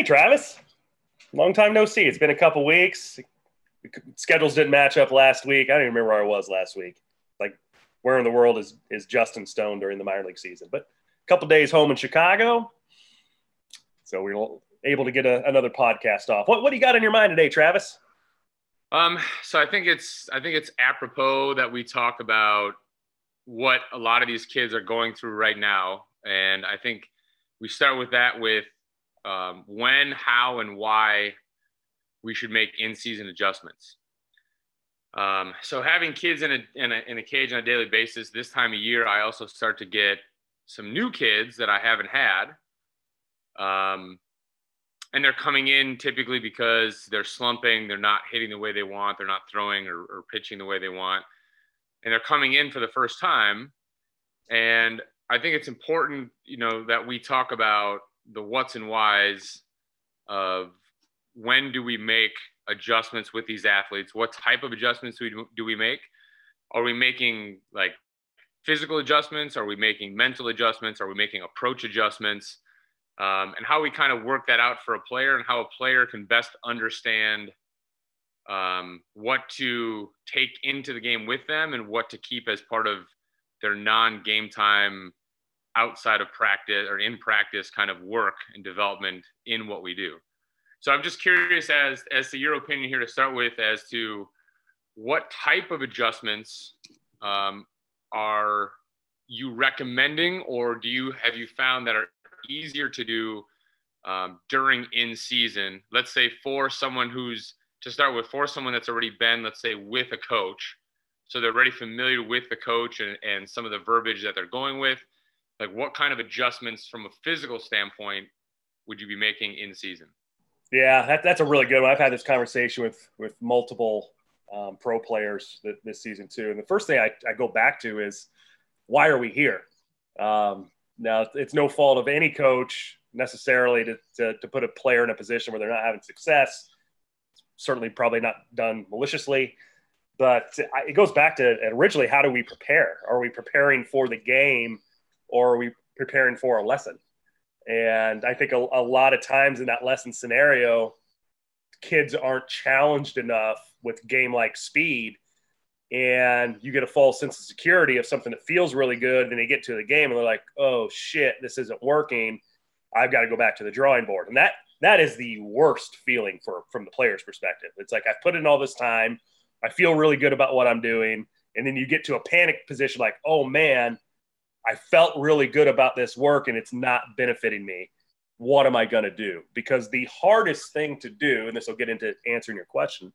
Hey, Travis. Long time no see. It's been a couple weeks. Schedules didn't match up last week. I don't even remember where I was last week. Like, where in the world is, is Justin Stone during the minor league season? But a couple days home in Chicago. So we were able to get a, another podcast off. What, what do you got in your mind today, Travis? Um, so I think it's I think it's apropos that we talk about what a lot of these kids are going through right now, and I think we start with that with um, when, how, and why we should make in-season adjustments. Um, so having kids in a, in a, in a cage on a daily basis this time of year, I also start to get some new kids that I haven't had. Um, and they're coming in typically because they're slumping, they're not hitting the way they want, they're not throwing or, or pitching the way they want, and they're coming in for the first time. And I think it's important, you know, that we talk about the what's and whys of when do we make adjustments with these athletes? What type of adjustments do we, do we make? Are we making like physical adjustments? Are we making mental adjustments? Are we making approach adjustments? Um, and how we kind of work that out for a player and how a player can best understand um, what to take into the game with them and what to keep as part of their non game time outside of practice or in practice kind of work and development in what we do. So I'm just curious as as to your opinion here to start with as to what type of adjustments um, are you recommending or do you have you found that are easier to do um, during in season let's say for someone who's to start with for someone that's already been let's say with a coach so they're already familiar with the coach and, and some of the verbiage that they're going with like what kind of adjustments from a physical standpoint would you be making in season? Yeah, that, that's a really good one. I've had this conversation with with multiple um, pro players th- this season too. And the first thing I, I go back to is why are we here? Um, now, it's no fault of any coach necessarily to, to, to put a player in a position where they're not having success. Certainly, probably not done maliciously, but it goes back to originally how do we prepare? Are we preparing for the game? Or are we preparing for a lesson? And I think a, a lot of times in that lesson scenario, kids aren't challenged enough with game like speed and you get a false sense of security of something that feels really good. Then they get to the game and they're like, oh shit, this isn't working. I've got to go back to the drawing board. And that that is the worst feeling for from the player's perspective. It's like I've put in all this time. I feel really good about what I'm doing. And then you get to a panic position like, oh man, I felt really good about this work and it's not benefiting me. What am I going to do? Because the hardest thing to do, and this will get into answering your question,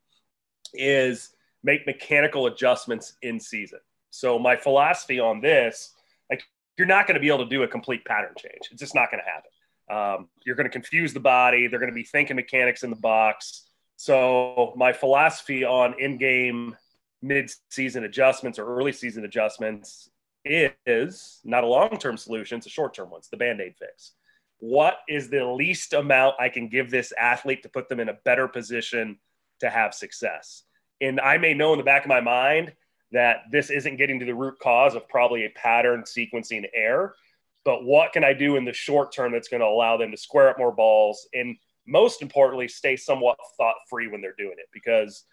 is make mechanical adjustments in season. So my philosophy on this, like you're not going to be able to do a complete pattern change. It's just not going to happen. Um, you're going to confuse the body. They're going to be thinking mechanics in the box. So my philosophy on in-game mid-season adjustments or early season adjustments is not a long term solution, it's a short term one. It's the band aid fix. What is the least amount I can give this athlete to put them in a better position to have success? And I may know in the back of my mind that this isn't getting to the root cause of probably a pattern sequencing error. But what can I do in the short term that's going to allow them to square up more balls and most importantly, stay somewhat thought free when they're doing it? Because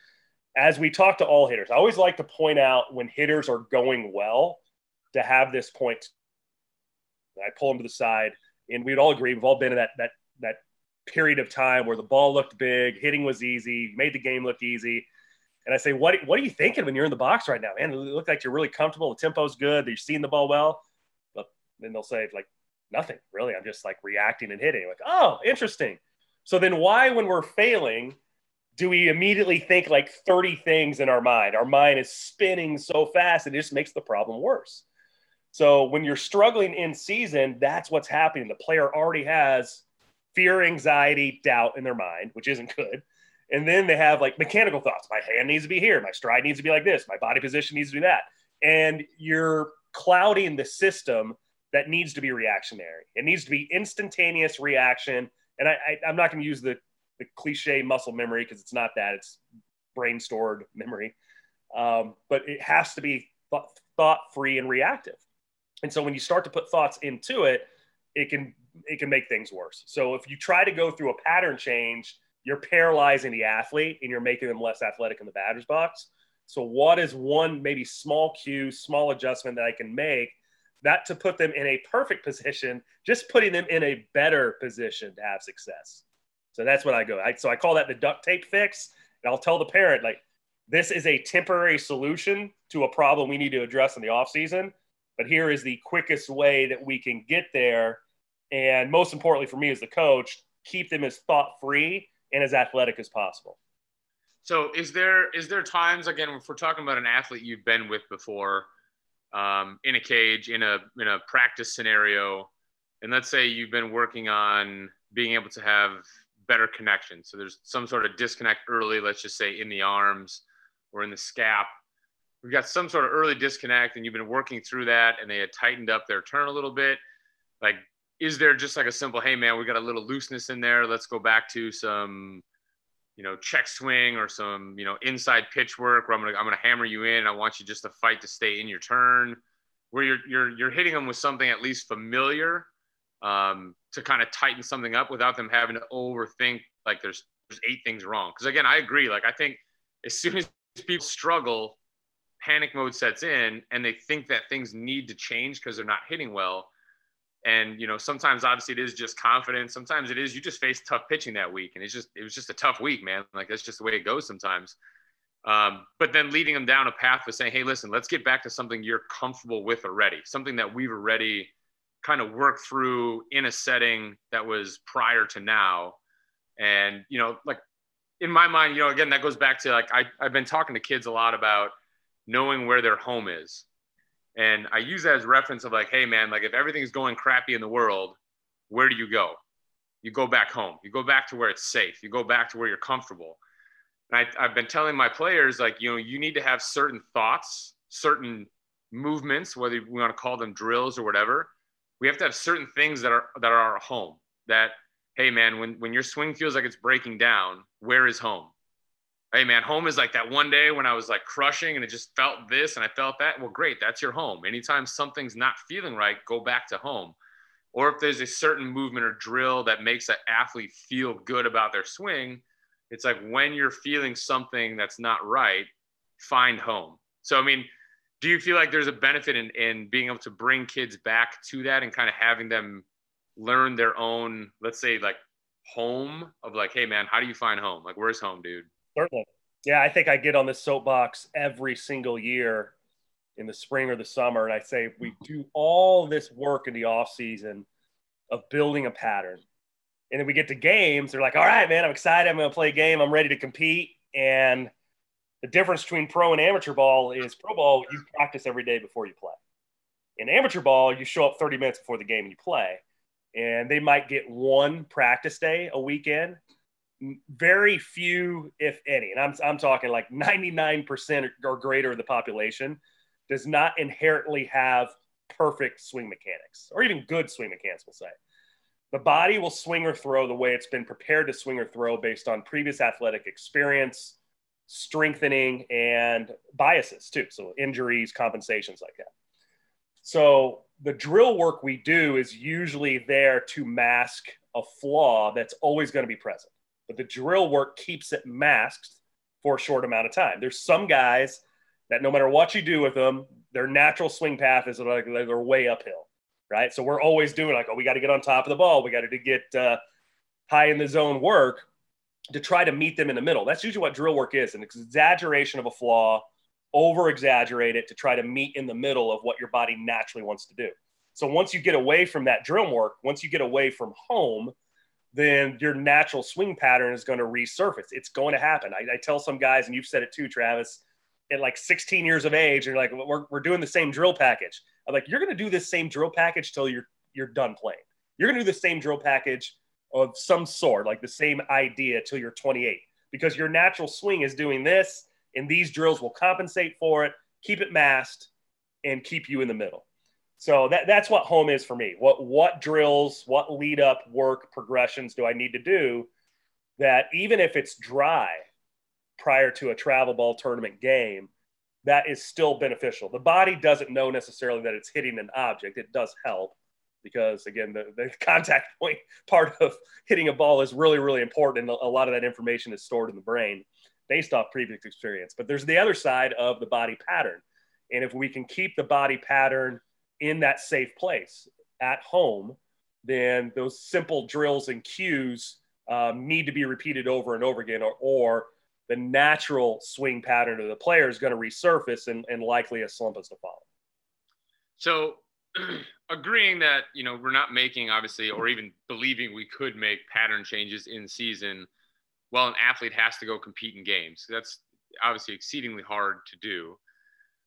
as we talk to all hitters, I always like to point out when hitters are going well, to have this point. I pull him to the side, and we'd all agree we've all been in that that that period of time where the ball looked big, hitting was easy, made the game look easy. And I say, what what are you thinking when you're in the box right now, man? It look like you're really comfortable. The tempo's good. You're seeing the ball well. But then they'll say like nothing really. I'm just like reacting and hitting. Like oh, interesting. So then why, when we're failing, do we immediately think like 30 things in our mind? Our mind is spinning so fast, it just makes the problem worse. So when you're struggling in season, that's what's happening. The player already has fear, anxiety, doubt in their mind, which isn't good. And then they have like mechanical thoughts. My hand needs to be here. My stride needs to be like this. My body position needs to be that. And you're clouding the system that needs to be reactionary. It needs to be instantaneous reaction. And I, I, am not going to use the, the cliche muscle memory because it's not that. It's brain stored memory. Um, but it has to be thought free and reactive. And so when you start to put thoughts into it, it can it can make things worse. So if you try to go through a pattern change, you're paralyzing the athlete and you're making them less athletic in the batter's box. So what is one maybe small cue, small adjustment that I can make not to put them in a perfect position, just putting them in a better position to have success. So that's what I go. I, so I call that the duct tape fix. And I'll tell the parent, like, this is a temporary solution to a problem we need to address in the off season. But here is the quickest way that we can get there. And most importantly for me as the coach, keep them as thought free and as athletic as possible. So is there is there times again if we're talking about an athlete you've been with before um, in a cage in a in a practice scenario, and let's say you've been working on being able to have better connection. So there's some sort of disconnect early, let's just say in the arms or in the scap. We've got some sort of early disconnect, and you've been working through that, and they had tightened up their turn a little bit. Like, is there just like a simple, hey man, we got a little looseness in there. Let's go back to some you know, check swing or some, you know, inside pitch work where I'm gonna I'm gonna hammer you in. I want you just to fight to stay in your turn, where you're you're you're hitting them with something at least familiar um, to kind of tighten something up without them having to overthink like there's there's eight things wrong. Because again, I agree. Like I think as soon as people struggle, panic mode sets in and they think that things need to change because they're not hitting well. And you know, sometimes obviously it is just confidence. Sometimes it is you just face tough pitching that week, and it's just it was just a tough week, man. Like that's just the way it goes sometimes. Um, but then leading them down a path of saying, hey, listen, let's get back to something you're comfortable with already, something that we've already kind of worked through in a setting that was prior to now. And you know, like in my mind, you know, again, that goes back to like I, I've been talking to kids a lot about knowing where their home is and I use that as reference of like, hey man, like if everything's going crappy in the world, where do you go? You go back home. You go back to where it's safe. You go back to where you're comfortable. And I, I've been telling my players like, you know, you need to have certain thoughts, certain movements, whether we want to call them drills or whatever. We have to have certain things that are that are our home. That hey man, when when your swing feels like it's breaking down, where is home? Hey man, home is like that one day when I was like crushing and it just felt this and I felt that. Well, great, that's your home. Anytime something's not feeling right, go back to home. Or if there's a certain movement or drill that makes an athlete feel good about their swing, it's like when you're feeling something that's not right, find home. So, I mean, do you feel like there's a benefit in, in being able to bring kids back to that and kind of having them learn their own, let's say, like home of like, hey, man, how do you find home? Like, where's home, dude? Certainly. Yeah, I think I get on this soapbox every single year in the spring or the summer, and I say we do all this work in the off season of building a pattern, and then we get to games. They're like, "All right, man, I'm excited. I'm going to play a game. I'm ready to compete." And the difference between pro and amateur ball is pro ball you practice every day before you play. In amateur ball, you show up 30 minutes before the game and you play, and they might get one practice day a weekend very few, if any, and I'm, I'm talking like 99% or greater of the population does not inherently have perfect swing mechanics or even good swing mechanics, we'll say. The body will swing or throw the way it's been prepared to swing or throw based on previous athletic experience, strengthening, and biases too. So, injuries, compensations like that. So, the drill work we do is usually there to mask a flaw that's always going to be present but the drill work keeps it masked for a short amount of time. There's some guys that no matter what you do with them, their natural swing path is like they're way uphill, right? So we're always doing like, oh, we got to get on top of the ball, we got to get uh, high in the zone work to try to meet them in the middle. That's usually what drill work is an exaggeration of a flaw, over exaggerate it to try to meet in the middle of what your body naturally wants to do. So once you get away from that drill work, once you get away from home, then your natural swing pattern is going to resurface. It's going to happen. I, I, tell some guys, and you've said it too, Travis, at like 16 years of age, and you're like, we're, we're doing the same drill package. I'm like, you're going to do this same drill package till you're you're done playing. You're going to do the same drill package of some sort, like the same idea till you're 28, because your natural swing is doing this, and these drills will compensate for it, keep it masked, and keep you in the middle. So that, that's what home is for me. What what drills, what lead up work progressions do I need to do that even if it's dry prior to a travel ball tournament game, that is still beneficial. The body doesn't know necessarily that it's hitting an object. It does help, because again, the, the contact point part of hitting a ball is really, really important. And a lot of that information is stored in the brain based off previous experience. But there's the other side of the body pattern. And if we can keep the body pattern in that safe place at home, then those simple drills and cues um, need to be repeated over and over again, or, or the natural swing pattern of the player is going to resurface and, and likely a slump is to follow. So, agreeing that you know we're not making obviously, or even believing we could make pattern changes in season, well, an athlete has to go compete in games. That's obviously exceedingly hard to do.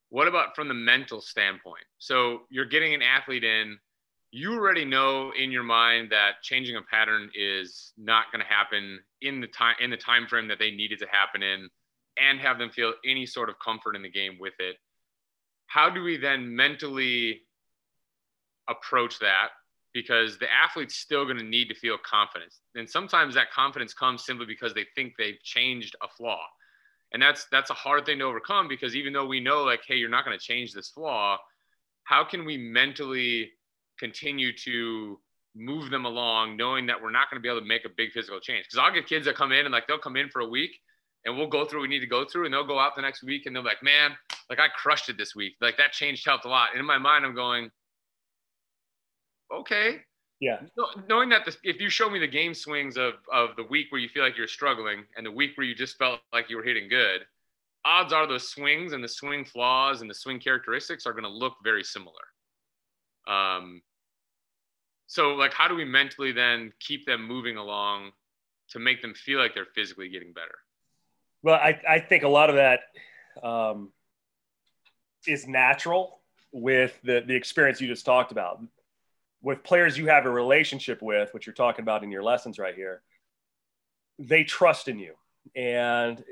What about from the mental standpoint? So you're getting an athlete in you already know in your mind that changing a pattern is not going to happen in the time in the time frame that they needed to happen in and have them feel any sort of comfort in the game with it. How do we then mentally approach that? Because the athlete's still going to need to feel confidence. And sometimes that confidence comes simply because they think they've changed a flaw and that's that's a hard thing to overcome because even though we know like hey you're not going to change this flaw how can we mentally continue to move them along, knowing that we're not going to be able to make a big physical change. Because I'll get kids that come in and like they'll come in for a week and we'll go through we need to go through and they'll go out the next week and they're like, man, like I crushed it this week. Like that change helped a lot. And in my mind, I'm going, okay. Yeah. Knowing that this, if you show me the game swings of, of the week where you feel like you're struggling and the week where you just felt like you were hitting good, odds are those swings and the swing flaws and the swing characteristics are going to look very similar. Um, so like, how do we mentally then keep them moving along to make them feel like they're physically getting better? Well, I, I think a lot of that um, is natural with the, the experience you just talked about. With players you have a relationship with, which you're talking about in your lessons right here, they trust in you. And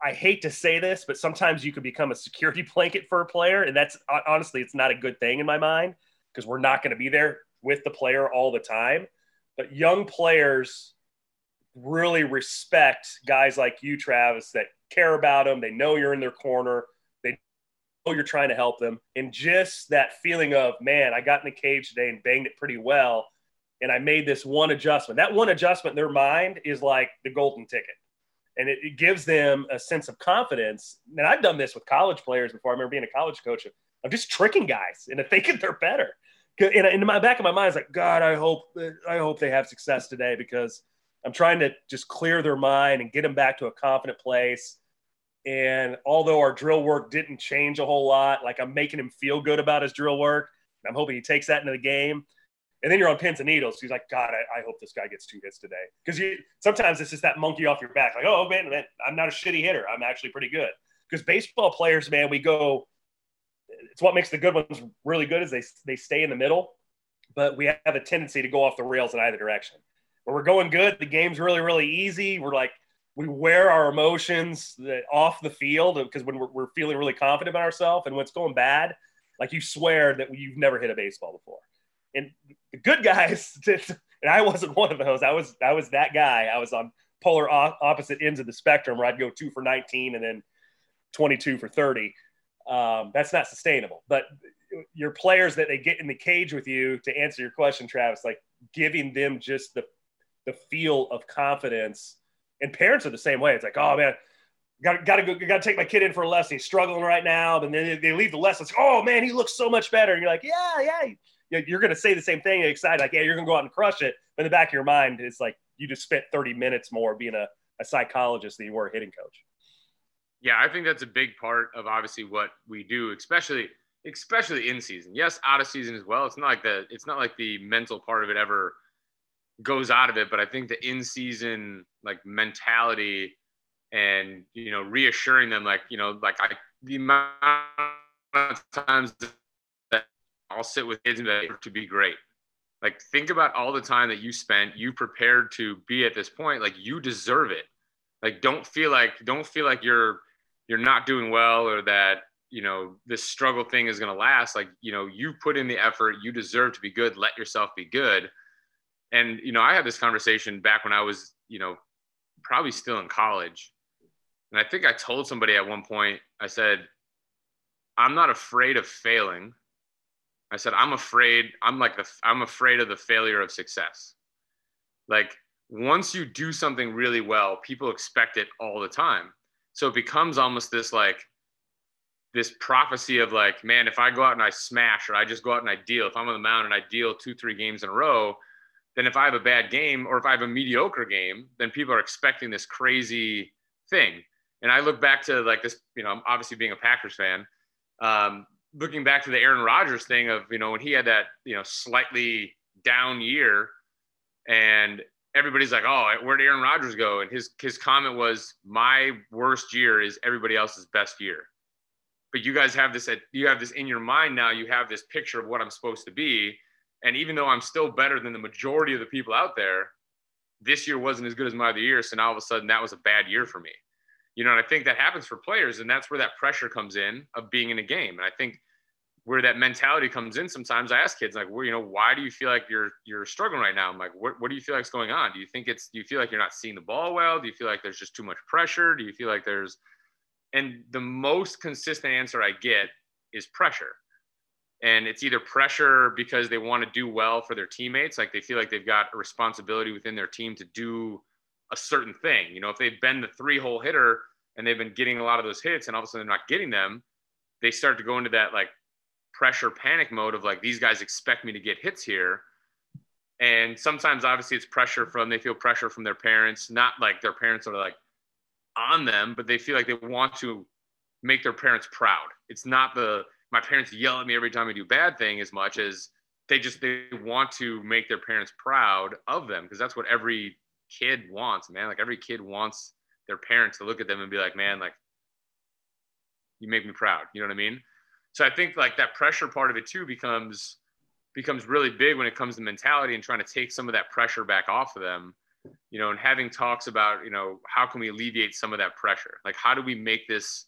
I hate to say this, but sometimes you can become a security blanket for a player. And that's honestly, it's not a good thing in my mind because we're not going to be there with the player all the time. But young players really respect guys like you, Travis, that care about them. They know you're in their corner. You're trying to help them. And just that feeling of, man, I got in the cage today and banged it pretty well. And I made this one adjustment. That one adjustment in their mind is like the golden ticket. And it, it gives them a sense of confidence. And I've done this with college players before. I remember being a college coach of just tricking guys into thinking they're better. And in my back of my mind, it's like, God, I hope, I hope they have success today because I'm trying to just clear their mind and get them back to a confident place. And although our drill work didn't change a whole lot, like I'm making him feel good about his drill work. I'm hoping he takes that into the game. And then you're on pins and needles. He's like, God, I, I hope this guy gets two hits today. Because you sometimes it's just that monkey off your back. Like, oh man, man, I'm not a shitty hitter. I'm actually pretty good. Because baseball players, man, we go it's what makes the good ones really good is they they stay in the middle, but we have a tendency to go off the rails in either direction. When we're going good, the game's really really easy. We're like we wear our emotions off the field because when we're, we're feeling really confident about ourselves, and when it's going bad, like you swear that you've never hit a baseball before. And the good guys, and I wasn't one of those. I was I was that guy. I was on polar opposite ends of the spectrum where I'd go two for 19 and then 22 for 30 um, that's not sustainable. But your players that they get in the cage with you to answer your question, Travis, like giving them just the the feel of confidence. And parents are the same way. It's like, oh man, got got to go, got to take my kid in for a lesson. He's struggling right now. And then they leave the lesson. It's like, oh man, he looks so much better. And you're like, yeah, yeah. You're to say the same thing and excited, like, yeah, you're to go out and crush it. But in the back of your mind, it's like you just spent 30 minutes more being a, a psychologist than you were a hitting coach. Yeah, I think that's a big part of obviously what we do, especially especially in season. Yes, out of season as well. It's not like the it's not like the mental part of it ever goes out of it, but I think the in season like mentality and you know reassuring them like you know like I the amount of times that I'll sit with kids and be like, to be great. Like think about all the time that you spent, you prepared to be at this point. Like you deserve it. Like don't feel like don't feel like you're you're not doing well or that you know this struggle thing is going to last like you know you put in the effort you deserve to be good let yourself be good and you know i had this conversation back when i was you know probably still in college and i think i told somebody at one point i said i'm not afraid of failing I said, I'm afraid, I'm like, the, I'm afraid of the failure of success. Like, once you do something really well, people expect it all the time. So it becomes almost this like, this prophecy of like, man, if I go out and I smash or I just go out and I deal, if I'm on the mound and I deal two, three games in a row, then if I have a bad game or if I have a mediocre game, then people are expecting this crazy thing. And I look back to like this, you know, obviously being a Packers fan, um, looking back to the Aaron Rodgers thing of, you know, when he had that, you know, slightly down year and everybody's like, oh, where'd Aaron Rodgers go? And his, his comment was, my worst year is everybody else's best year. But you guys have this, you have this in your mind now, you have this picture of what I'm supposed to be. And even though I'm still better than the majority of the people out there, this year wasn't as good as my other year. So now all of a sudden that was a bad year for me. You know, and I think that happens for players, and that's where that pressure comes in of being in a game. And I think where that mentality comes in sometimes I ask kids like, well, you know, why do you feel like you're you're struggling right now? I'm like, what, what do you feel like is going on? Do you think it's do you feel like you're not seeing the ball well? Do you feel like there's just too much pressure? Do you feel like there's and the most consistent answer I get is pressure. And it's either pressure because they want to do well for their teammates, like they feel like they've got a responsibility within their team to do a certain thing. You know, if they've been the three hole hitter and they've been getting a lot of those hits and all of a sudden they're not getting them, they start to go into that like pressure panic mode of like, these guys expect me to get hits here. And sometimes obviously it's pressure from, they feel pressure from their parents, not like their parents are like on them, but they feel like they want to make their parents proud. It's not the, my parents yell at me every time I do bad thing as much as they just, they want to make their parents proud of them because that's what every kid wants, man. Like every kid wants their parents to look at them and be like, man, like you make me proud. You know what I mean? So I think like that pressure part of it too becomes becomes really big when it comes to mentality and trying to take some of that pressure back off of them you know and having talks about you know how can we alleviate some of that pressure like how do we make this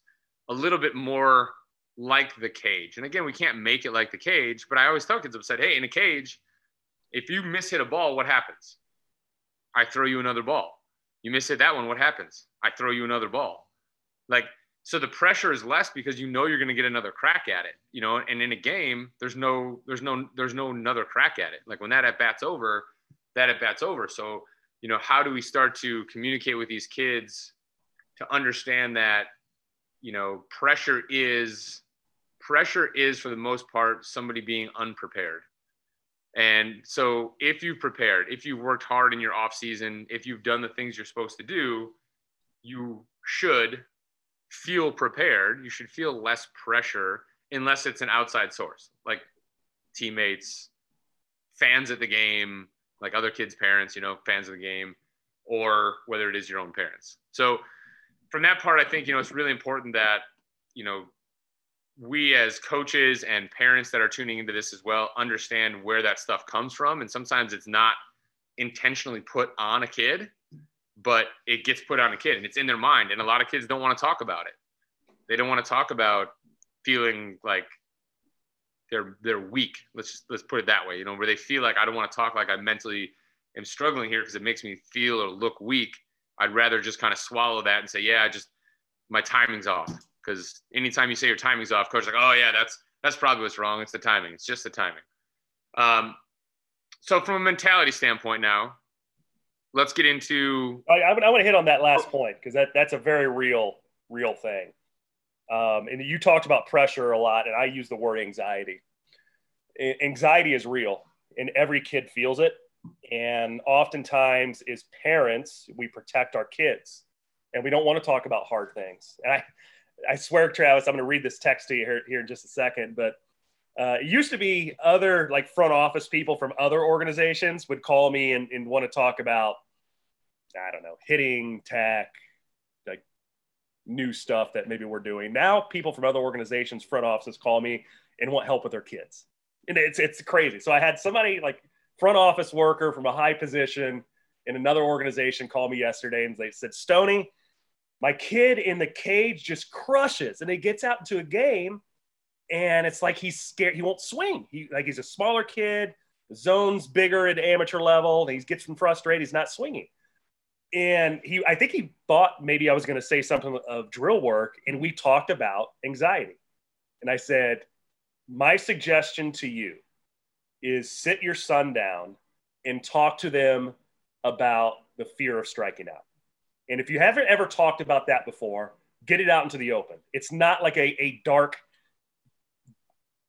a little bit more like the cage and again we can't make it like the cage but i always tell kids i've said hey in a cage if you miss hit a ball what happens I throw you another ball. You miss it that one, what happens? I throw you another ball. Like so the pressure is less because you know you're going to get another crack at it, you know, and in a game there's no there's no there's no another crack at it. Like when that at bat's over, that at bat's over. So, you know, how do we start to communicate with these kids to understand that you know, pressure is pressure is for the most part somebody being unprepared and so if you've prepared, if you've worked hard in your off season, if you've done the things you're supposed to do, you should feel prepared. You should feel less pressure unless it's an outside source, like teammates, fans at the game, like other kids' parents, you know, fans of the game, or whether it is your own parents. So from that part, I think, you know, it's really important that, you know, we as coaches and parents that are tuning into this as well understand where that stuff comes from. And sometimes it's not intentionally put on a kid but it gets put on a kid and it's in their mind. And a lot of kids don't want to talk about it. They don't want to talk about feeling like they're they're weak. Let's just let's put it that way you know where they feel like i don't want to talk like i mentally am struggling here because it makes me feel or look weak. I'd rather just kind of swallow that and say yeah I just my timing's off because anytime you say your timing's off, coach like, oh yeah, that's that's probably what's wrong. It's the timing. It's just the timing. Um, so from a mentality standpoint, now let's get into. I, I, I want to hit on that last point because that that's a very real real thing. Um, and you talked about pressure a lot, and I use the word anxiety. Anxiety is real, and every kid feels it. And oftentimes, as parents, we protect our kids, and we don't want to talk about hard things. And I, I swear, Travis, I'm going to read this text to you here, here in just a second. But uh, it used to be other like front office people from other organizations would call me and, and want to talk about, I don't know, hitting tech, like new stuff that maybe we're doing. Now people from other organizations, front offices call me and want help with their kids. And it's, it's crazy. So I had somebody like front office worker from a high position in another organization call me yesterday and they said, Stony, my kid in the cage just crushes and he gets out into a game and it's like he's scared he won't swing. He like he's a smaller kid the zone's bigger at amateur level and he gets frustrated he's not swinging. And he i think he thought maybe i was going to say something of drill work and we talked about anxiety. And i said my suggestion to you is sit your son down and talk to them about the fear of striking out. And if you haven't ever talked about that before, get it out into the open. It's not like a, a dark,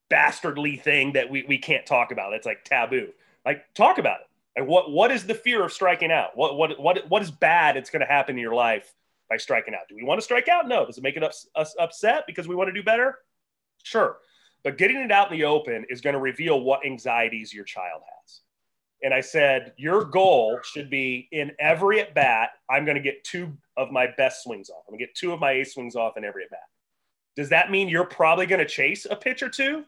bastardly thing that we, we can't talk about. It's like taboo. Like talk about it. Like what what is the fear of striking out? What what what what is bad it's going to happen in your life by striking out? Do we want to strike out? No. Does it make it us, us upset because we want to do better? Sure. But getting it out in the open is going to reveal what anxieties your child has. And I said, your goal should be in every at bat, I'm going to get two of my best swings off. I'm going to get two of my ace swings off in every at bat. Does that mean you're probably going to chase a pitch or two?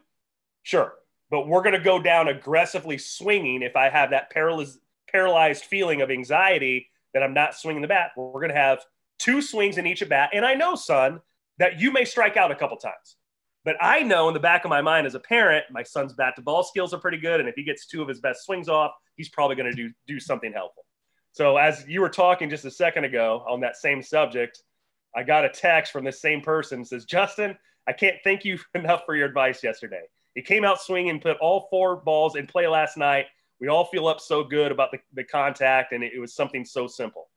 Sure. But we're going to go down aggressively swinging if I have that paralyzed, paralyzed feeling of anxiety that I'm not swinging the bat. We're going to have two swings in each at bat. And I know, son, that you may strike out a couple times. But I know in the back of my mind as a parent, my son's bat to ball skills are pretty good. And if he gets two of his best swings off, he's probably going to do, do something helpful. So, as you were talking just a second ago on that same subject, I got a text from this same person says, Justin, I can't thank you enough for your advice yesterday. He came out swinging, put all four balls in play last night. We all feel up so good about the, the contact, and it, it was something so simple.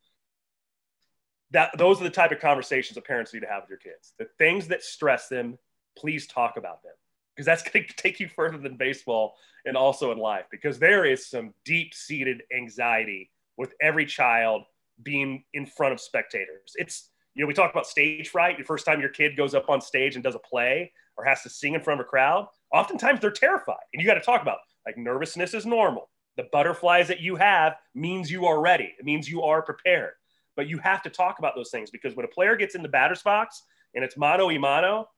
That those are the type of conversations that parents need to have with your kids. The things that stress them, please talk about them because that's going to take you further than baseball and also in life because there is some deep seated anxiety with every child being in front of spectators. It's, you know, we talk about stage fright. The first time your kid goes up on stage and does a play or has to sing in front of a crowd, oftentimes they're terrified. And you got to talk about like nervousness is normal. The butterflies that you have means you are ready. It means you are prepared. But you have to talk about those things because when a player gets in the batter's box and it's mano y mano,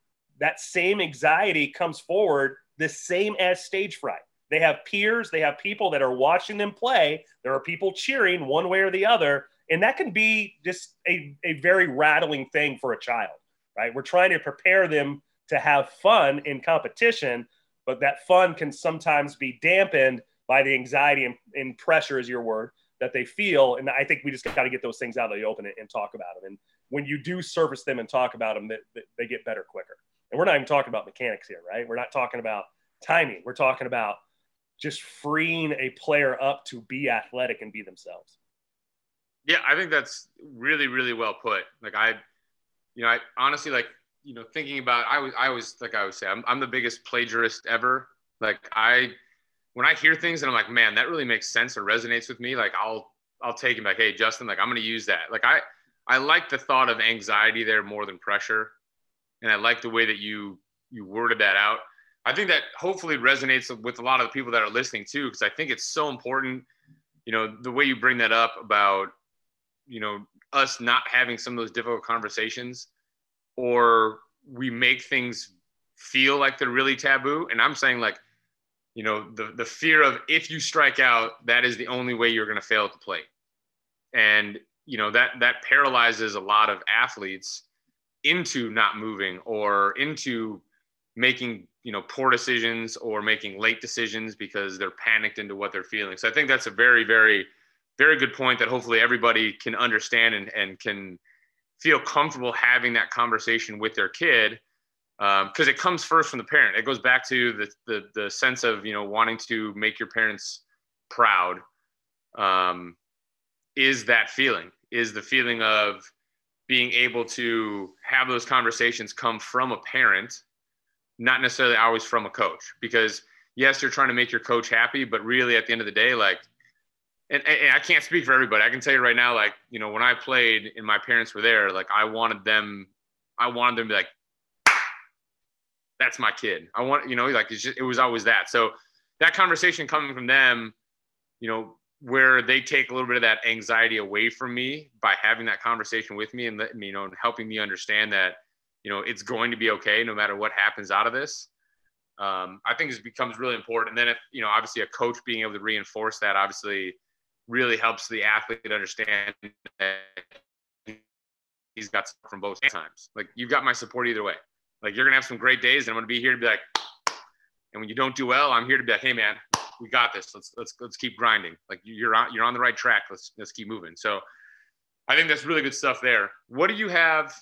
that same anxiety comes forward the same as stage fright. They have peers, they have people that are watching them play. There are people cheering one way or the other. And that can be just a, a very rattling thing for a child, right? We're trying to prepare them to have fun in competition, but that fun can sometimes be dampened by the anxiety and, and pressure, is your word, that they feel. And I think we just got to get those things out of the open and, and, talk about them. And when you do surface them and talk about them, they, they get better quicker. And we're not even talking about mechanics here, right? We're not talking about timing. We're talking about just freeing a player up to be athletic and be themselves. Yeah, I think that's really, really well put. Like I, you know, I honestly like, you know, thinking about, I was, I was like, I would say, I'm, I'm the biggest plagiarist ever. Like I, when I hear things and I'm like, man, that really makes sense or resonates with me. Like I'll, I'll take him like, Hey, Justin, like I'm to use that. Like I, I like the thought of anxiety there more than pressure and I like the way that you you worded that out. I think that hopefully resonates with a lot of the people that are listening too, because I think it's so important. You know, the way you bring that up about you know us not having some of those difficult conversations, or we make things feel like they're really taboo. And I'm saying like, you know, the the fear of if you strike out, that is the only way you're going to fail at the plate, and you know that that paralyzes a lot of athletes into not moving or into making you know poor decisions or making late decisions because they're panicked into what they're feeling. So i think that's a very very very good point that hopefully everybody can understand and, and can feel comfortable having that conversation with their kid because um, it comes first from the parent. It goes back to the, the the sense of you know wanting to make your parents proud. Um, is that feeling is the feeling of being able to have those conversations come from a parent, not necessarily always from a coach. Because yes, you're trying to make your coach happy, but really at the end of the day, like, and, and I can't speak for everybody. I can tell you right now, like, you know, when I played and my parents were there, like, I wanted them, I wanted them to be like, that's my kid. I want, you know, like, just, it was always that. So that conversation coming from them, you know, where they take a little bit of that anxiety away from me by having that conversation with me and letting me, you know, and helping me understand that, you know, it's going to be okay no matter what happens out of this. Um, I think it becomes really important. And then if, you know, obviously a coach being able to reinforce that obviously really helps the athlete understand that he's got from both times. Like you've got my support either way. Like you're gonna have some great days and I'm gonna be here to be like, and when you don't do well, I'm here to be like, hey man, we got this. Let's let's let's keep grinding. Like you're on you're on the right track. Let's let's keep moving. So I think that's really good stuff there. What do you have?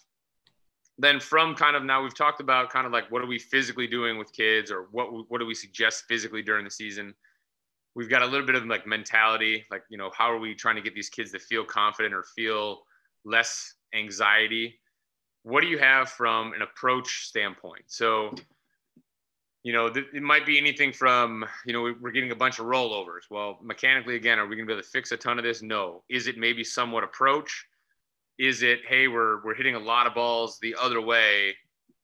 then from kind of now we've talked about kind of like what are we physically doing with kids or what what do we suggest physically during the season we've got a little bit of like mentality like you know how are we trying to get these kids to feel confident or feel less anxiety what do you have from an approach standpoint so you know th- it might be anything from you know we're getting a bunch of rollovers. Well mechanically again are we going to be able to fix a ton of this? No. Is it maybe somewhat approach? Is it hey we're we're hitting a lot of balls the other way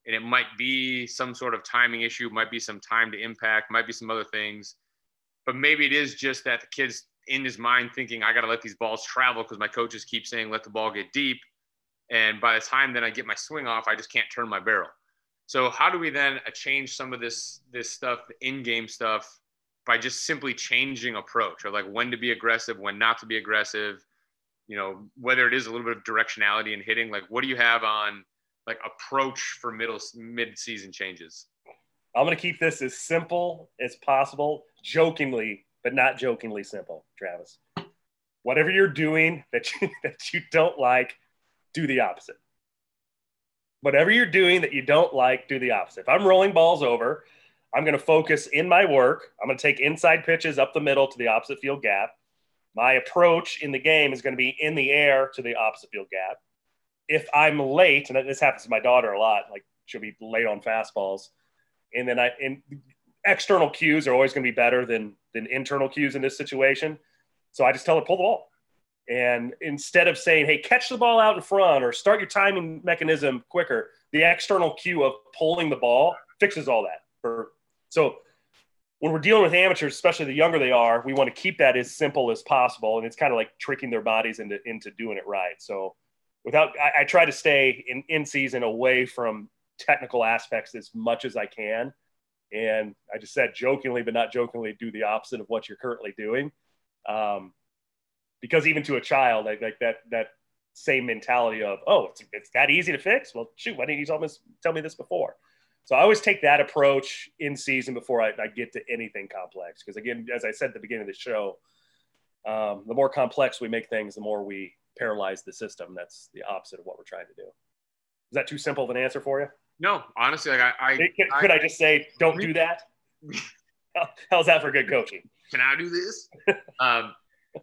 and it might be some sort of timing issue might be some time to impact might be some other things. But maybe it is just that the kid's in his mind thinking i got to let these balls travel because my coaches keep saying let the ball get deep. And by the time then i get my swing off i just can't turn my barrel so how do we then change some of this this stuff in game stuff by just simply changing approach or like when to be aggressive when not to be aggressive you know, whether it is a little bit of directionality and hitting, like what do you have on like approach for middle mid season changes? I'm to keep this as simple as possible, jokingly, but not jokingly simple, Travis. Whatever you're doing that you, that you don't like, do the opposite. Whatever you're doing that you don't like, do the opposite. If I'm rolling balls over, I'm going to focus in my work. I'm going to take inside pitches up the middle to the opposite field gap my approach in the game is going to be in the air to the opposite field gap. If I'm late, and this happens to my daughter a lot, like she'll be late on fastballs, and then I and external cues are always going to be better than than internal cues in this situation. So I just tell her pull the ball, and instead of saying, "Hey, catch the ball out in front" or "Start your timing mechanism quicker," the external cue of pulling the ball fixes all that. For so when we're dealing with amateurs, especially the younger they are, we want to keep that as simple as possible. And it's kind of like tricking their bodies into, into doing it right. So without, I, I try to stay in, in season away from technical aspects as much as I can. And I just said jokingly, but not jokingly, do the opposite of what you're currently doing. Um, because even to a child, like, like that, that same mentality of, oh, it's, it's that easy to fix. Well, shoot, why didn't you tell me, tell me this before? So I always take that approach in season before I, I get to anything complex. Because again, as I said at the beginning of the show, um, the more complex we make things, the more we paralyze the system. That's the opposite of what we're trying to do. Is that too simple of an answer for you? No, honestly, like I, I could, I, could I just say, don't do that? How's that for good coaching? Can I do this? um,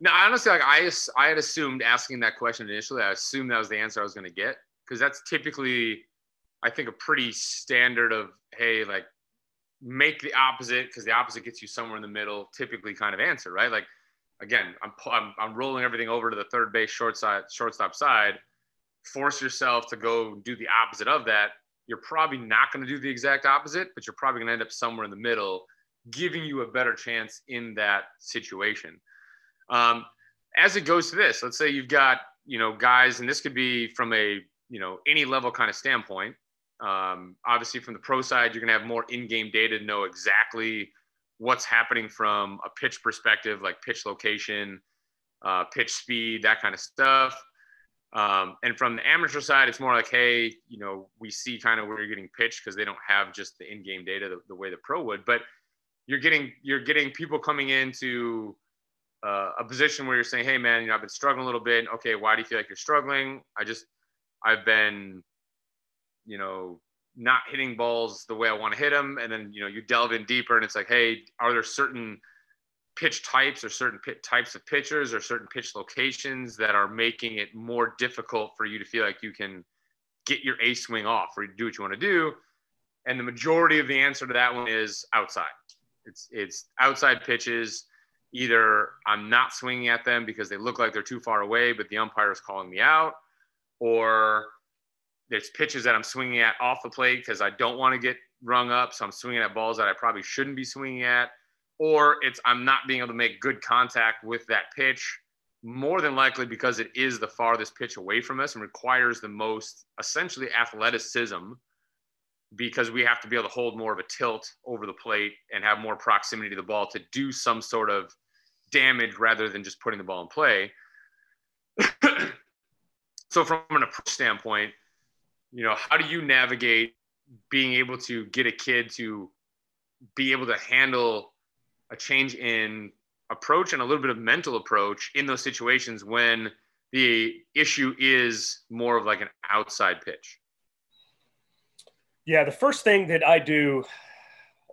no, honestly, like I, I had assumed asking that question initially. I assumed that was the answer I was going to get because that's typically I think a pretty standard of hey, like make the opposite because the opposite gets you somewhere in the middle. Typically, kind of answer right. Like again, I'm I'm, I'm rolling everything over to the third base short side shortstop side. Force yourself to go do the opposite of that. You're probably not going to do the exact opposite, but you're probably going to end up somewhere in the middle, giving you a better chance in that situation. Um, as it goes to this, let's say you've got you know guys, and this could be from a you know any level kind of standpoint um, obviously, from the pro side, you're going to have more in-game data to know exactly what's happening from a pitch perspective, like pitch location, uh, pitch speed, that kind of stuff. Um, and from the amateur side, it's more like, hey, you know, we see kind of where you're getting pitched because they don't have just the in-game data the, the, way the pro would. But you're getting you're getting people coming into uh, a position where you're saying, hey, man, you know, I've been struggling a little bit. Okay, why do you feel like you're struggling? I just I've been you know, not hitting balls the way I want to hit them. And then, you know, you delve in deeper and it's like, hey, are there certain pitch types or certain pit types of pitchers or certain pitch locations that are making it more difficult for you to feel like you can get your A swing off or do what you want to do? And the majority of the answer to that one is outside. It's it's outside pitches. Either I'm not swinging at them because they look like they're too far away, but the umpire is calling me out, or there's pitches that I'm swinging at off the plate because I don't want to get rung up. So I'm swinging at balls that I probably shouldn't be swinging at. Or it's I'm not being able to make good contact with that pitch, more than likely because it is the farthest pitch away from us and requires the most essentially athleticism because we have to be able to hold more of a tilt over the plate and have more proximity to the ball to do some sort of damage rather than just putting the ball in play. so from an approach standpoint, you know, how do you navigate being able to get a kid to be able to handle a change in approach and a little bit of mental approach in those situations when the issue is more of like an outside pitch? Yeah, the first thing that I do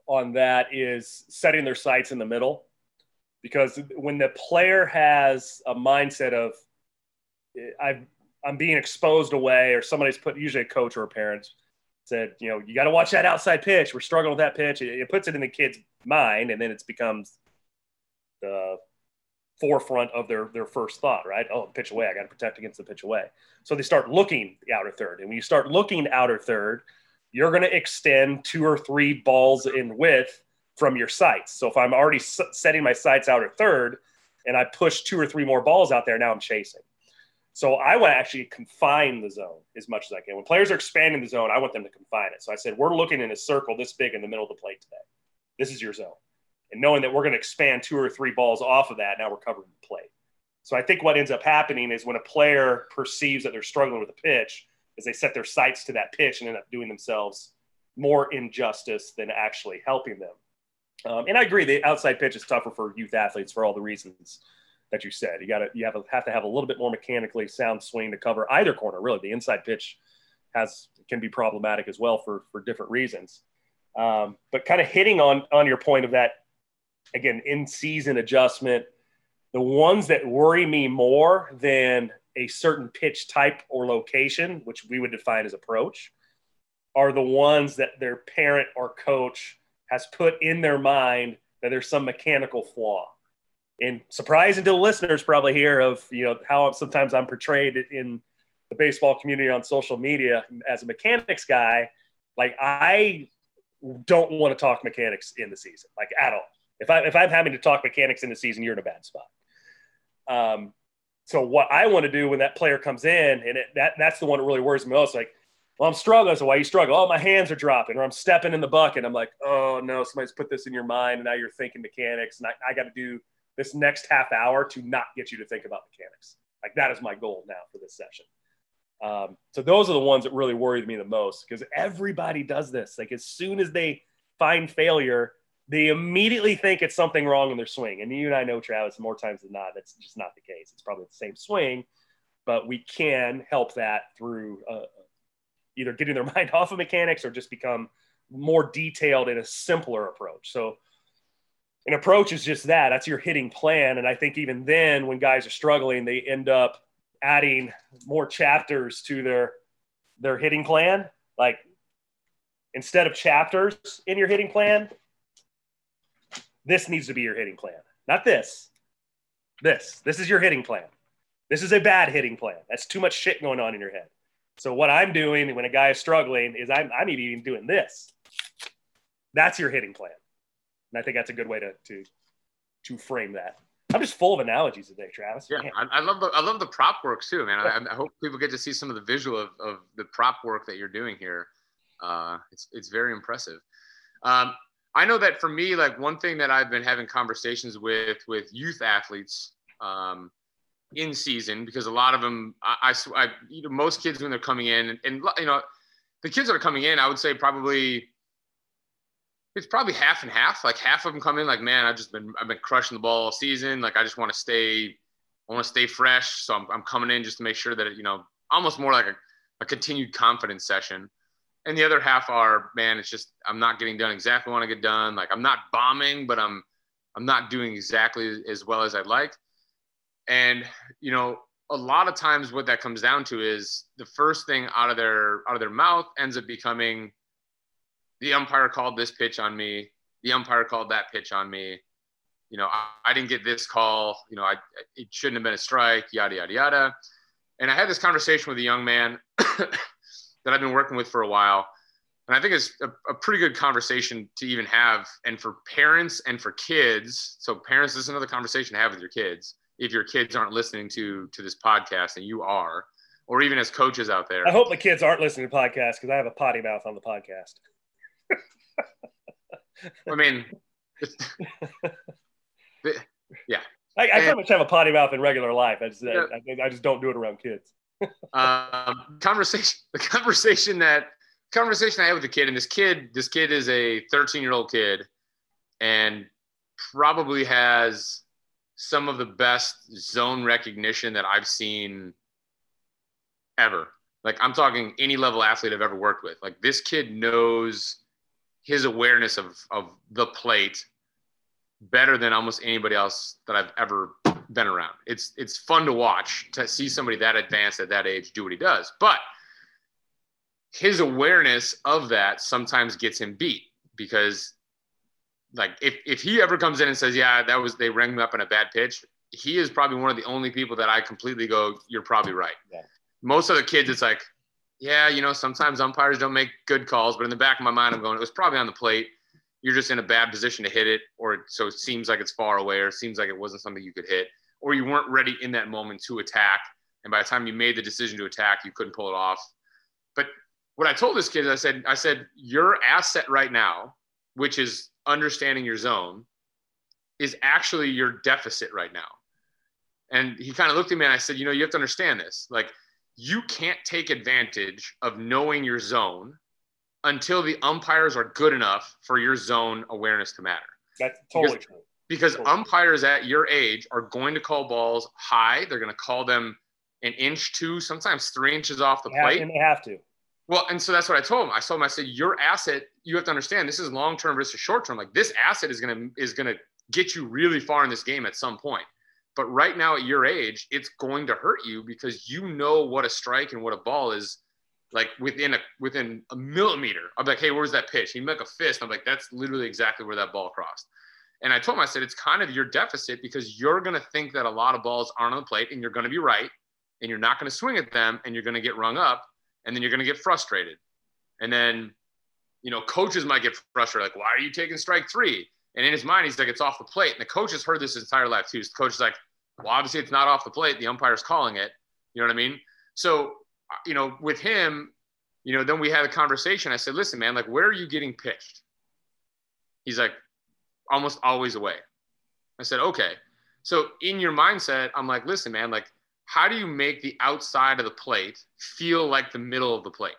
on that is setting their sights in the middle because when the player has a mindset of i am being exposed away or somebody's put usually a coach or a parent said you know you got to watch that outside pitch. We're struggling with that pitch. It, it, puts it in the kid's mind and then it becomes the forefront of their their first thought right? Oh pitch away. I got to protect against the pitch away. So they start looking the outer third and when you start looking outer third you're going to extend two or three balls in width from your sights. So if I'm already setting my sights outer third and I push two or three more balls out there, now I'm chasing. So I want to actually confine the zone as much as I can. When players are expanding the zone, I want them to confine it. So I said, we're looking in a circle this big in the middle of the plate today. This is your zone. And knowing that we're going to expand two or three balls off of that, now we're covering the plate. So I think what ends up happening is when a player perceives that they're struggling with a pitch, is they set their sights to that pitch and end up doing themselves more injustice than actually helping them. Um, and I agree, the outside pitch is tougher for youth athletes for all the reasons that you said. You got to you have, a, have to have a little bit more mechanically sound swing to cover either corner. Really, the inside pitch has can be problematic as well for for different reasons. Um, but kind of hitting on on your point of that again in season adjustment, the ones that worry me more than a certain pitch type or location, which we would define as approach, are the ones that their parent or coach has put in their mind that there's some mechanical flaw. And surprising to the listeners probably here of you know how sometimes I'm portrayed in the baseball community on social media as a mechanics guy. Like I don't want to talk mechanics in the season, like at all. If I if I'm having to talk mechanics in the season, you're in a bad spot. Um, so what I want to do when that player comes in, and it, that that's the one that really worries me most. Like well, I'm struggling. So why you struggle? Oh, my hands are dropping, or I'm stepping in the bucket. I'm like, oh no, somebody's put this in your mind, and now you're thinking mechanics, and I, I got to do this next half hour to not get you to think about mechanics. Like that is my goal now for this session. Um, so those are the ones that really worried me the most because everybody does this. Like as soon as they find failure, they immediately think it's something wrong in their swing. And you and I know, Travis, more times than not, that's just not the case. It's probably the same swing, but we can help that through either getting their mind off of mechanics or just become more detailed in a simpler approach. So an approach is just that. That's your hitting plan. And I think even then, when guys are struggling, they end up adding more chapters to their their hitting plan. Like instead of chapters in your hitting plan, this needs to be your hitting plan. Not this. This. This is your hitting plan. This is a bad hitting plan. That's too much shit going on in your head. So what I'm doing when a guy is struggling is I'm, I'm even doing this. That's your hitting plan. And I think that's a good way to, to, to frame that. I'm just full of analogies today, Travis. Yeah, I, I, love the I love the prop work too, man. I, I, hope people get to see some of the visual of, of the prop work that you're doing here. Uh, it's it's very impressive. Um, I know that for me, like one thing that I've been having conversations with with youth athletes um, in season because a lot of them, I, I, I you know, most kids when they're coming in, and, and, you know, the kids that are coming in, I would say probably it's probably half and half. Like half of them come in like, man, I've just been I've been crushing the ball all season. Like I just want to stay, I want to stay fresh. So I'm, I'm coming in just to make sure that you know, almost more like a, a continued confidence session. And the other half are, man, it's just I'm not getting done exactly what I want to get done. Like I'm not bombing, but I'm I'm not doing exactly as well as I'd like. And you know, a lot of times what that comes down to is the first thing out of their out of their mouth ends up becoming the umpire called this pitch on me. The umpire called that pitch on me. You know, I, I didn't get this call. You know, I it shouldn't have been a strike. Yada yada yada. And I had this conversation with a young man that I've been working with for a while. And I think it's a, a, pretty good conversation to even have. And for parents and for kids, so parents, this is another conversation to have with your kids if your kids aren't listening to to this podcast and you are or even as coaches out there. I hope the kids aren't listening to podcasts because i have a potty mouth on the podcast. I mean yeah. I, I pretty much have a potty mouth in regular life. I just, yeah. I, I, just don't do it around kids. Um, conversation the conversation that conversation i had with the kid and this kid this kid is a 13 year old kid and probably has some of the best zone recognition that I've seen ever. Like I'm talking any level athlete I've ever worked with. Like this kid knows his awareness of of the plate better than almost anybody else that I've ever been around. It's it's fun to watch to see somebody that advanced at that age do what he does. But his awareness of that sometimes gets him beat because like if, if he ever comes in and says, Yeah, that was they rang me up in a bad pitch, he is probably one of the only people that I completely go, You're probably right. Yeah. Most of the kids, it's like, yeah, you know, sometimes umpires don't make good calls, but in the back of my mind, I'm going, it was probably on the plate. You're just in a bad position to hit it, or so it seems like it's far away, or it seems like it wasn't something you could hit, or you weren't ready in that moment to attack. And by the time you made the decision to attack, you couldn't pull it off. But what I told this kid is I said, I said, your asset right now, which is understanding your zone, is actually your deficit right now. And he kind of looked at me and I said, you know, you have to understand this. Like, you can't take advantage of knowing your zone until the umpires are good enough for your zone awareness to matter. That's totally because, true. Because totally. umpires at your age are going to call balls high. They're going to call them an inch, two, sometimes three inches off the plate. And they have to. Well, and so that's what I told him. I told him, I said, your asset, you have to understand this is long term versus short term. Like this asset is gonna is gonna get you really far in this game at some point. But right now at your age, it's going to hurt you because you know what a strike and what a ball is like within a within a millimeter. I'm like, hey, where's that pitch? He'd make a fist. I'm like, that's literally exactly where that ball crossed. And I told him, I said, it's kind of your deficit because you're gonna think that a lot of balls aren't on the plate and you're gonna be right, and you're not gonna swing at them and you're gonna get rung up, and then you're gonna get frustrated. And then, you know, coaches might get frustrated, like, why are you taking strike three? And in his mind, he's like, it's off the plate. And the coach has heard this his entire life too. The coach is like, well, obviously it's not off the plate. The umpire's calling it. You know what I mean? So, uh, you know, with him, you know, then we had a conversation. I said, listen, man, like, where are you getting pitched? He's like, almost always away. I said, okay. So in your mindset, I'm like, listen, man, like, how do you make the outside of the plate feel like the middle of the plate?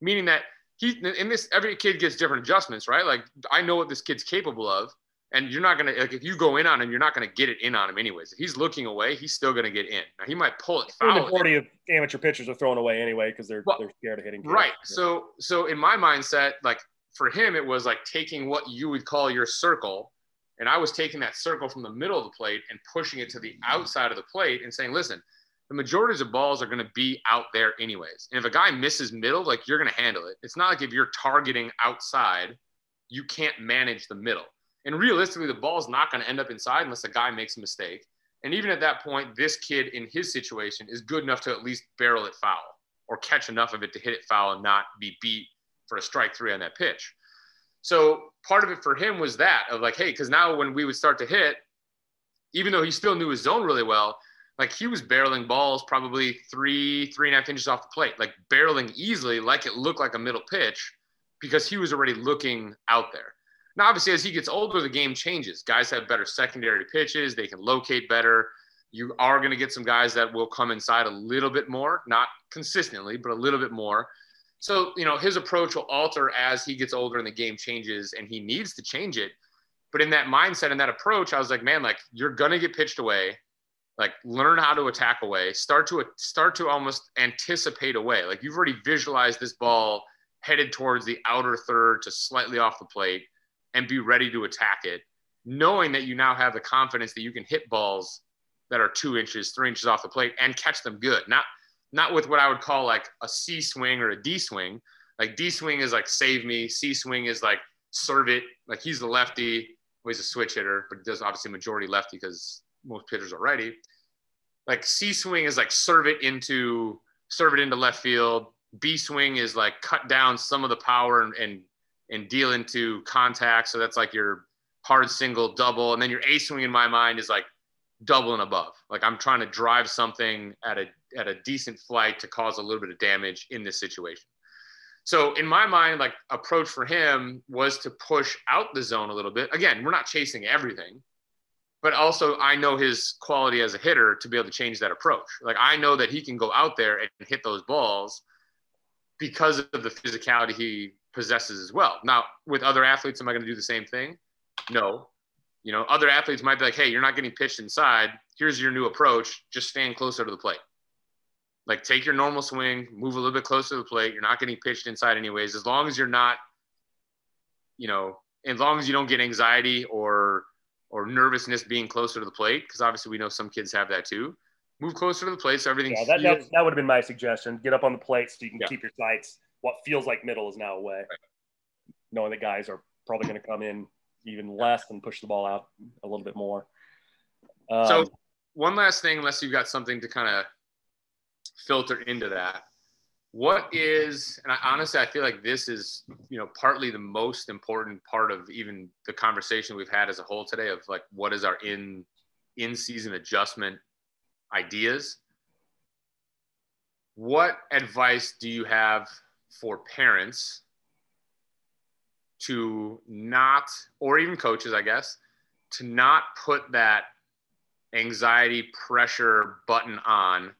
Meaning that he, in this, every kid gets different adjustments, right? Like, I know what this kid's capable of and you're not gonna like if you go in on him, you're not gonna get it in on him anyways. If he's looking away, he's still gonna get in. Now he might pull it foul. The majority of amateur pitchers are thrown away anyway because they're well, they're scared of hitting. Right. So so in my mindset, like for him, it was like taking what you would call your circle, and I was taking that circle from the middle of the plate and pushing it to the mm-hmm. outside of the plate and saying, listen. The majority of balls are going to be out there anyways. And if a guy misses middle, like you're going to handle it. It's not like if you're targeting outside, you can't manage the middle. And realistically, the ball's not going to end up inside unless a guy makes a mistake. And even at that point, this kid in his situation is good enough to at least barrel it foul or catch enough of it to hit it foul and not be beat for a strike three on that pitch. So part of it for him was that of like, hey, because now when we would start to hit, even though he still knew his zone really well, like he was barreling balls probably three, three and a half inches off the plate, like barreling easily, like it looked like a middle pitch because he was already looking out there. Now, obviously, as he gets older, the game changes. Guys have better secondary pitches, they can locate better. You are going to get some guys that will come inside a little bit more, not consistently, but a little bit more. So, you know, his approach will alter as he gets older and the game changes and he needs to change it. But in that mindset and that approach, I was like, man, like you're to get pitched away. Like learn how to attack away. Start to start to almost anticipate away. Like you've already visualized this ball headed towards the outer third to slightly off the plate and be ready to attack it, knowing that you now have the confidence that you can hit balls that are two inches, three inches off the plate and catch them good. Not not with what I would call like a C swing or a D swing. Like D swing is like save me. C swing is like serve it. Like he's the lefty. Well, he's a switch hitter, but does obviously majority lefty because most pitchers are righty. Like C swing is like serve it into serve it into left field. B swing is like cut down some of the power and, and and deal into contact. So that's like your hard single, double, and then your A swing in my mind is like double and above. Like I'm trying to drive something at a at a decent flight to cause a little bit of damage in this situation. So in my mind, like approach for him was to push out the zone a little bit. Again, we're not chasing everything, but also I know his quality as a hitter to be able to change that approach. Like I know that he can go out there and hit those balls because of the physicality he possesses as well. Now, with other athletes, am I going to do the same thing? No. You know, other athletes might be like, hey, you're not getting pitched inside. Here's your new approach. Just stand closer to the plate. like take your normal swing, move a little bit closer to the plate. You're not getting pitched inside anyways. As long as you're not, you know, as long as you don't get anxiety or or nervousness being closer to the plate, because obviously we know some kids have that too. Move closer to the plate so everything. Yeah, that, that, that, would have been my suggestion. Get up on the plate so you can Yeah. keep your sights. What feels like middle is now away, knowing that guys are probably going to come in even less and push the ball out a little bit more. Um, So one last thing, unless you've got something to kind of filter into that. What is, and I, honestly, I feel like this is, you know, partly the most important part of even the conversation we've had as a whole today of like, what is our in in season adjustment ideas? What advice do you have for parents to not, or even coaches, I guess, to not put that anxiety pressure button on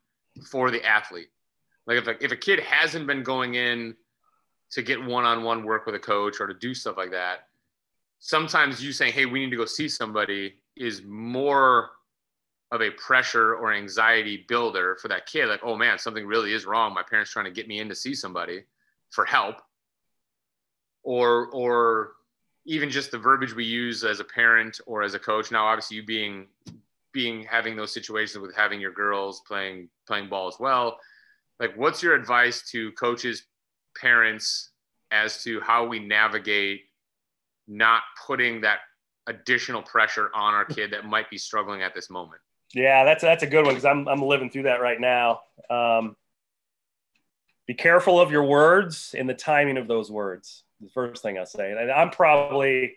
for the athlete. Like if a, if a kid hasn't been going in to get one-on-one work with a coach or to do stuff like that, sometimes you saying, "Hey, we need to go see somebody," is more of a pressure or anxiety builder for that kid. Like, oh man, something really is wrong. My parents trying to get me in to see somebody for help, or or even just the verbiage we use as a parent or as a coach. Now, obviously, you being being having those situations with having your girls playing playing ball as well like what's your advice to coaches parents as to how we navigate not putting that additional pressure on our kid that might be struggling at this moment Yeah, that's that's a good one because I'm I'm living through that right now. Um, be careful of your words and the timing of those words. The first thing I'll say, and I'm probably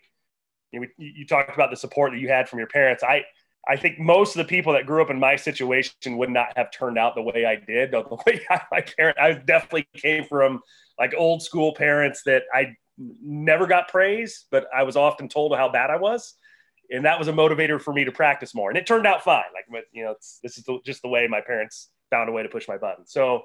you, know, you talked about the support that you had from your parents. I I think most of the people that grew up in my situation would not have turned out the way I did. The way I, my parent, I definitely came from like old school parents that I never got praise, but I was often told how bad I was and that was a motivator for me to practice more. And it turned out fine. Like, you know, this is the, just the way my parents found a way to push my button. So,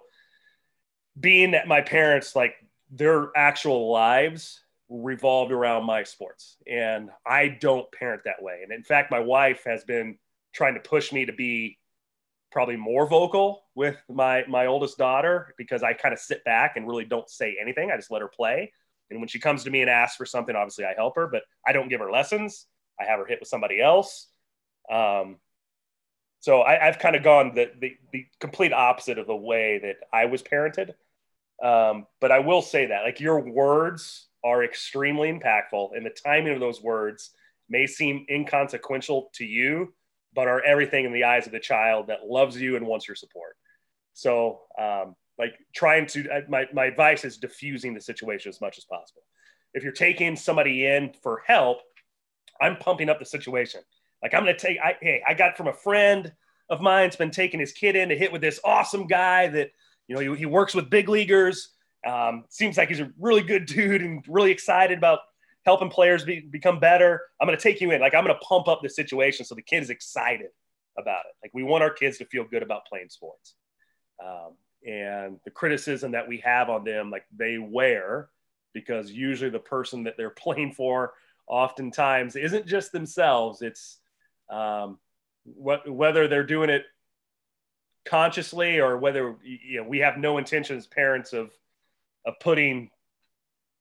being that my parents, like, their actual lives revolved around my sports, and I don't parent that way. And in fact, my wife has been trying to push me to be probably more vocal with my my oldest daughter because I kind of sit back and really don't say anything. I just let her play. And when she comes to me and asks for something, obviously I help her, but I don't give her lessons. I have her hit with somebody else. Um, so I, have kind of gone the, the, the complete opposite of the way that I was parented. Um, but I will say that like your words are extremely impactful, and the timing of those words may seem inconsequential to you, but are everything in the eyes of the child that loves you and wants your support. So, um, like trying to, my, my advice is diffusing the situation as much as possible. If you're taking somebody in for help, I'm pumping up the situation. Like I'm going to take, I, hey, I got from a friend of mine's been taking his kid in to hit with this awesome guy that, you know, he, he works with big leaguers. Um, seems like he's a really good dude and really excited about helping players be, become better. I'm going to take you in. Like I'm going to pump up the situation so the kid is excited about it. Like we want our kids to feel good about playing sports. Um, and the criticism that we have on them, like they wear, because usually the person that they're playing for oftentimes isn't just themselves. It's um, what, whether they're doing it consciously or whether you know we have no intention as parents of of putting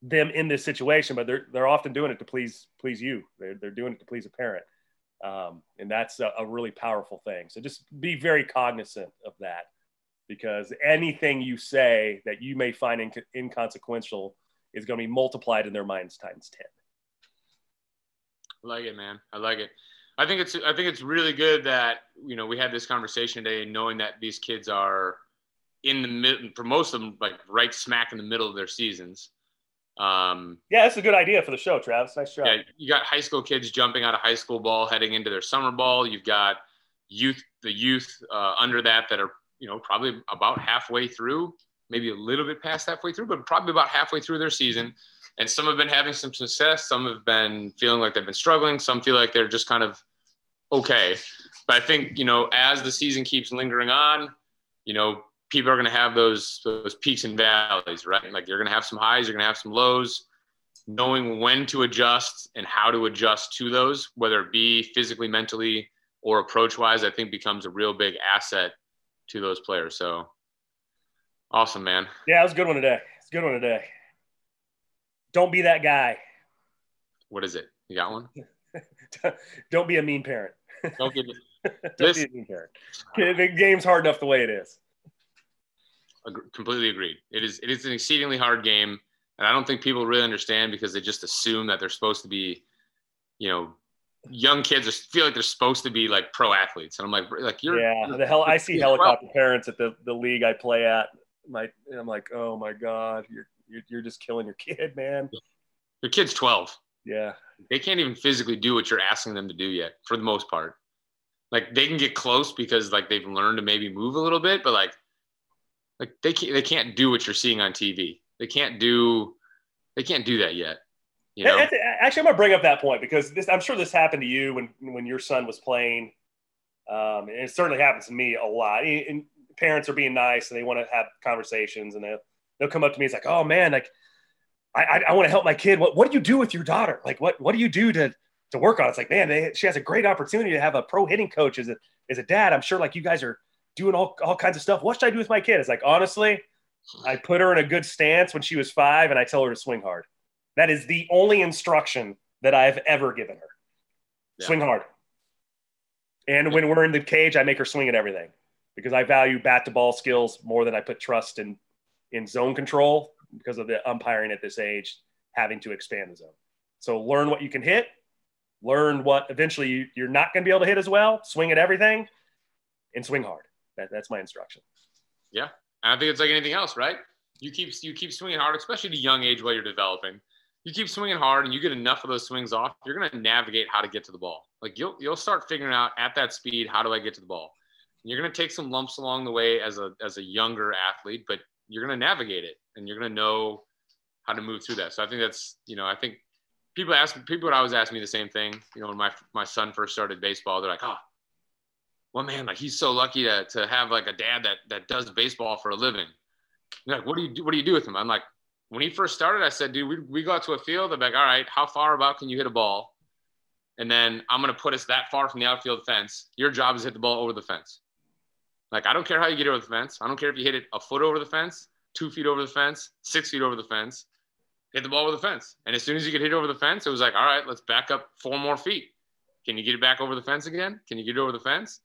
them in this situation, but they're they're often doing it to please please you. They're they're doing it to please a parent, um, and that's a, a really powerful thing. So just be very cognizant of that, because anything you say that you may find inc- inconsequential is going to be multiplied in their minds times ten. I like it, man. I like it. I think it's I think it's really good that you know we had this conversation today, knowing that these kids are in the mid for most of them like right smack in the middle of their seasons. Um, Yeah, that's a good idea for the show, Travis. Nice job. yeah, you got high school kids jumping out of high school ball, heading into their summer ball. You've got youth, the youth uh, under that that are you know probably about halfway through, maybe a little bit past halfway through, but probably about halfway through their season. And some have been having some success. Some have been feeling like they've been struggling. Some feel like they're just kind of okay. But I think you know as the season keeps lingering on, you know people are going to have those those peaks and valleys, right? Like you're going to have some highs, you're going to have some lows. Knowing when to adjust and how to adjust to those, whether it be physically, mentally, or approach wise, I think becomes a real big asset to those players. So Awesome, man. Yeah, it was a good one today. It's a good one today. Don't be that guy. What is it? You got one? Don't be a mean parent. Don't give Don't this, be a mean parent. The game's hard enough the way it is. Completely agreed. It is. It is an exceedingly hard game, and I don't think people really understand because they just assume that they're supposed to be, you know, young kids are, feel like they're supposed to be like pro athletes, and I'm like, like you're. Yeah, the hell. I see helicopter parents at the the league I play at. My, I'm like, oh my god, you're you're, you're just killing your kid, man. Your kid's 12. Yeah. They can't even physically do what you're asking them to do yet, for the most part. Like they can get close because like they've learned to maybe move a little bit, but like like they can't they can't do what you're seeing on TV. They can't do they can't do that yet. You know? Actually, I'm gonna bring up that point because this I'm sure this happened to you when when your son was playing. Um, and it certainly happens to me a lot. And parents are being nice and they want to have conversations and they they'll come up to me. It's like, oh man, like I, I, I want to help my kid. What, what do you do with your daughter? Like, what, what do you do to, to work on? It's like, man, they, she has a great opportunity to have a pro hitting coach as a, as a dad. I'm sure like you guys are doing all, all kinds of stuff. What should I do with my kid? It's like, honestly, I put her in a good stance when she was five and I tell her to swing hard. That is the only instruction that I've ever given her. Yeah. Swing hard. And when we're in the cage, I make her swing at everything because I value bat to ball skills more than I put trust in in zone control because of the umpiring at this age having to expand the zone. So learn what you can hit, learn what eventually you, are not going to be able to hit as well, swing at everything, and swing hard. That, that's my instruction. Yeah, and I think it's like anything else, right? You keep you keep swinging hard, especially at a young age while you're developing. You keep swinging hard, and you get enough of those swings off. You're going to navigate how to get to the ball. Like you'll you'll start figuring out at that speed how do I get to the ball. And you're going to take some lumps along the way as a as a younger athlete, but you're going to navigate it and you're going to know how to move through that. So I think that's, you know, I think people ask people would always ask me the same thing. You know, when my, my son first started baseball, they're like, oh, well, man, like he's so lucky to, to have like a dad that, that does baseball for a living. You're like, what do you do? What do you do with him? I'm like, when he first started, I said, dude, we, we go out to a field. I'm like, all right, how far about can you hit a ball? And then I'm to put us that far from the outfield fence. Your job is hit the ball over the fence. Like, I don't care how you get over the fence. I don't care if you hit it a foot over the fence, two feet over the fence, six feet over the fence. Hit the ball over the fence. And as soon as you could hit it over the fence, it was like, all right, let's back up four more feet. Can you get it back over the fence again? Can you get it over the fence?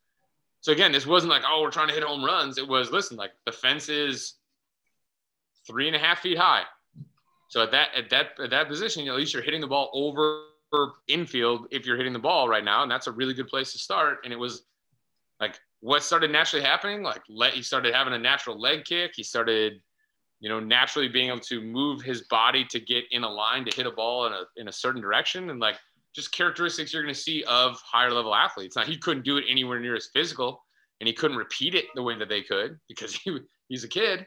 So again, this wasn't like, oh, we're trying to hit home runs. It was, listen, like the fence is three and a half feet high. So at that at that at that position, at least you're hitting the ball over infield if you're hitting the ball right now, and that's a really good place to start. And it was like what started naturally happening, like let, he started having a natural leg kick. He started, you know, naturally being able to move his body to get in a line to hit a ball in a, in a certain direction. And like just characteristics you're going to see of higher level athletes. Now he couldn't do it anywhere near as physical and he couldn't repeat it the way that they could because he, he's a kid.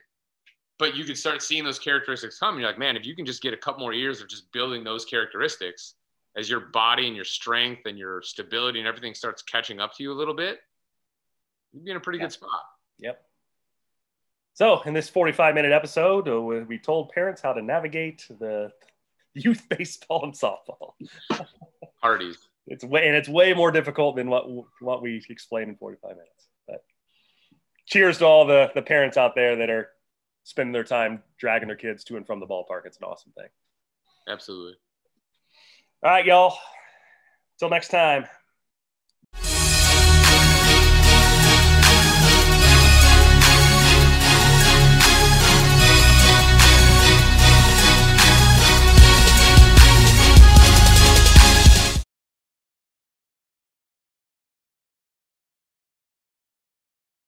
But you could start seeing those characteristics come. And you're like, man, if you can just get a couple more years of just building those characteristics as your body and your strength and your stability and everything starts catching up to you a little bit, you'd be in a pretty yeah. good spot. Yep. So, in this 45 minute episode, uh, we told parents how to navigate the youth baseball and softball. Parties. It's way and it's way more difficult than what what we explained in 45 minutes. But cheers to all the the parents out there that are spending their time dragging their kids to and from the ballpark. It's an awesome thing. Absolutely. All right, y'all. Until next time.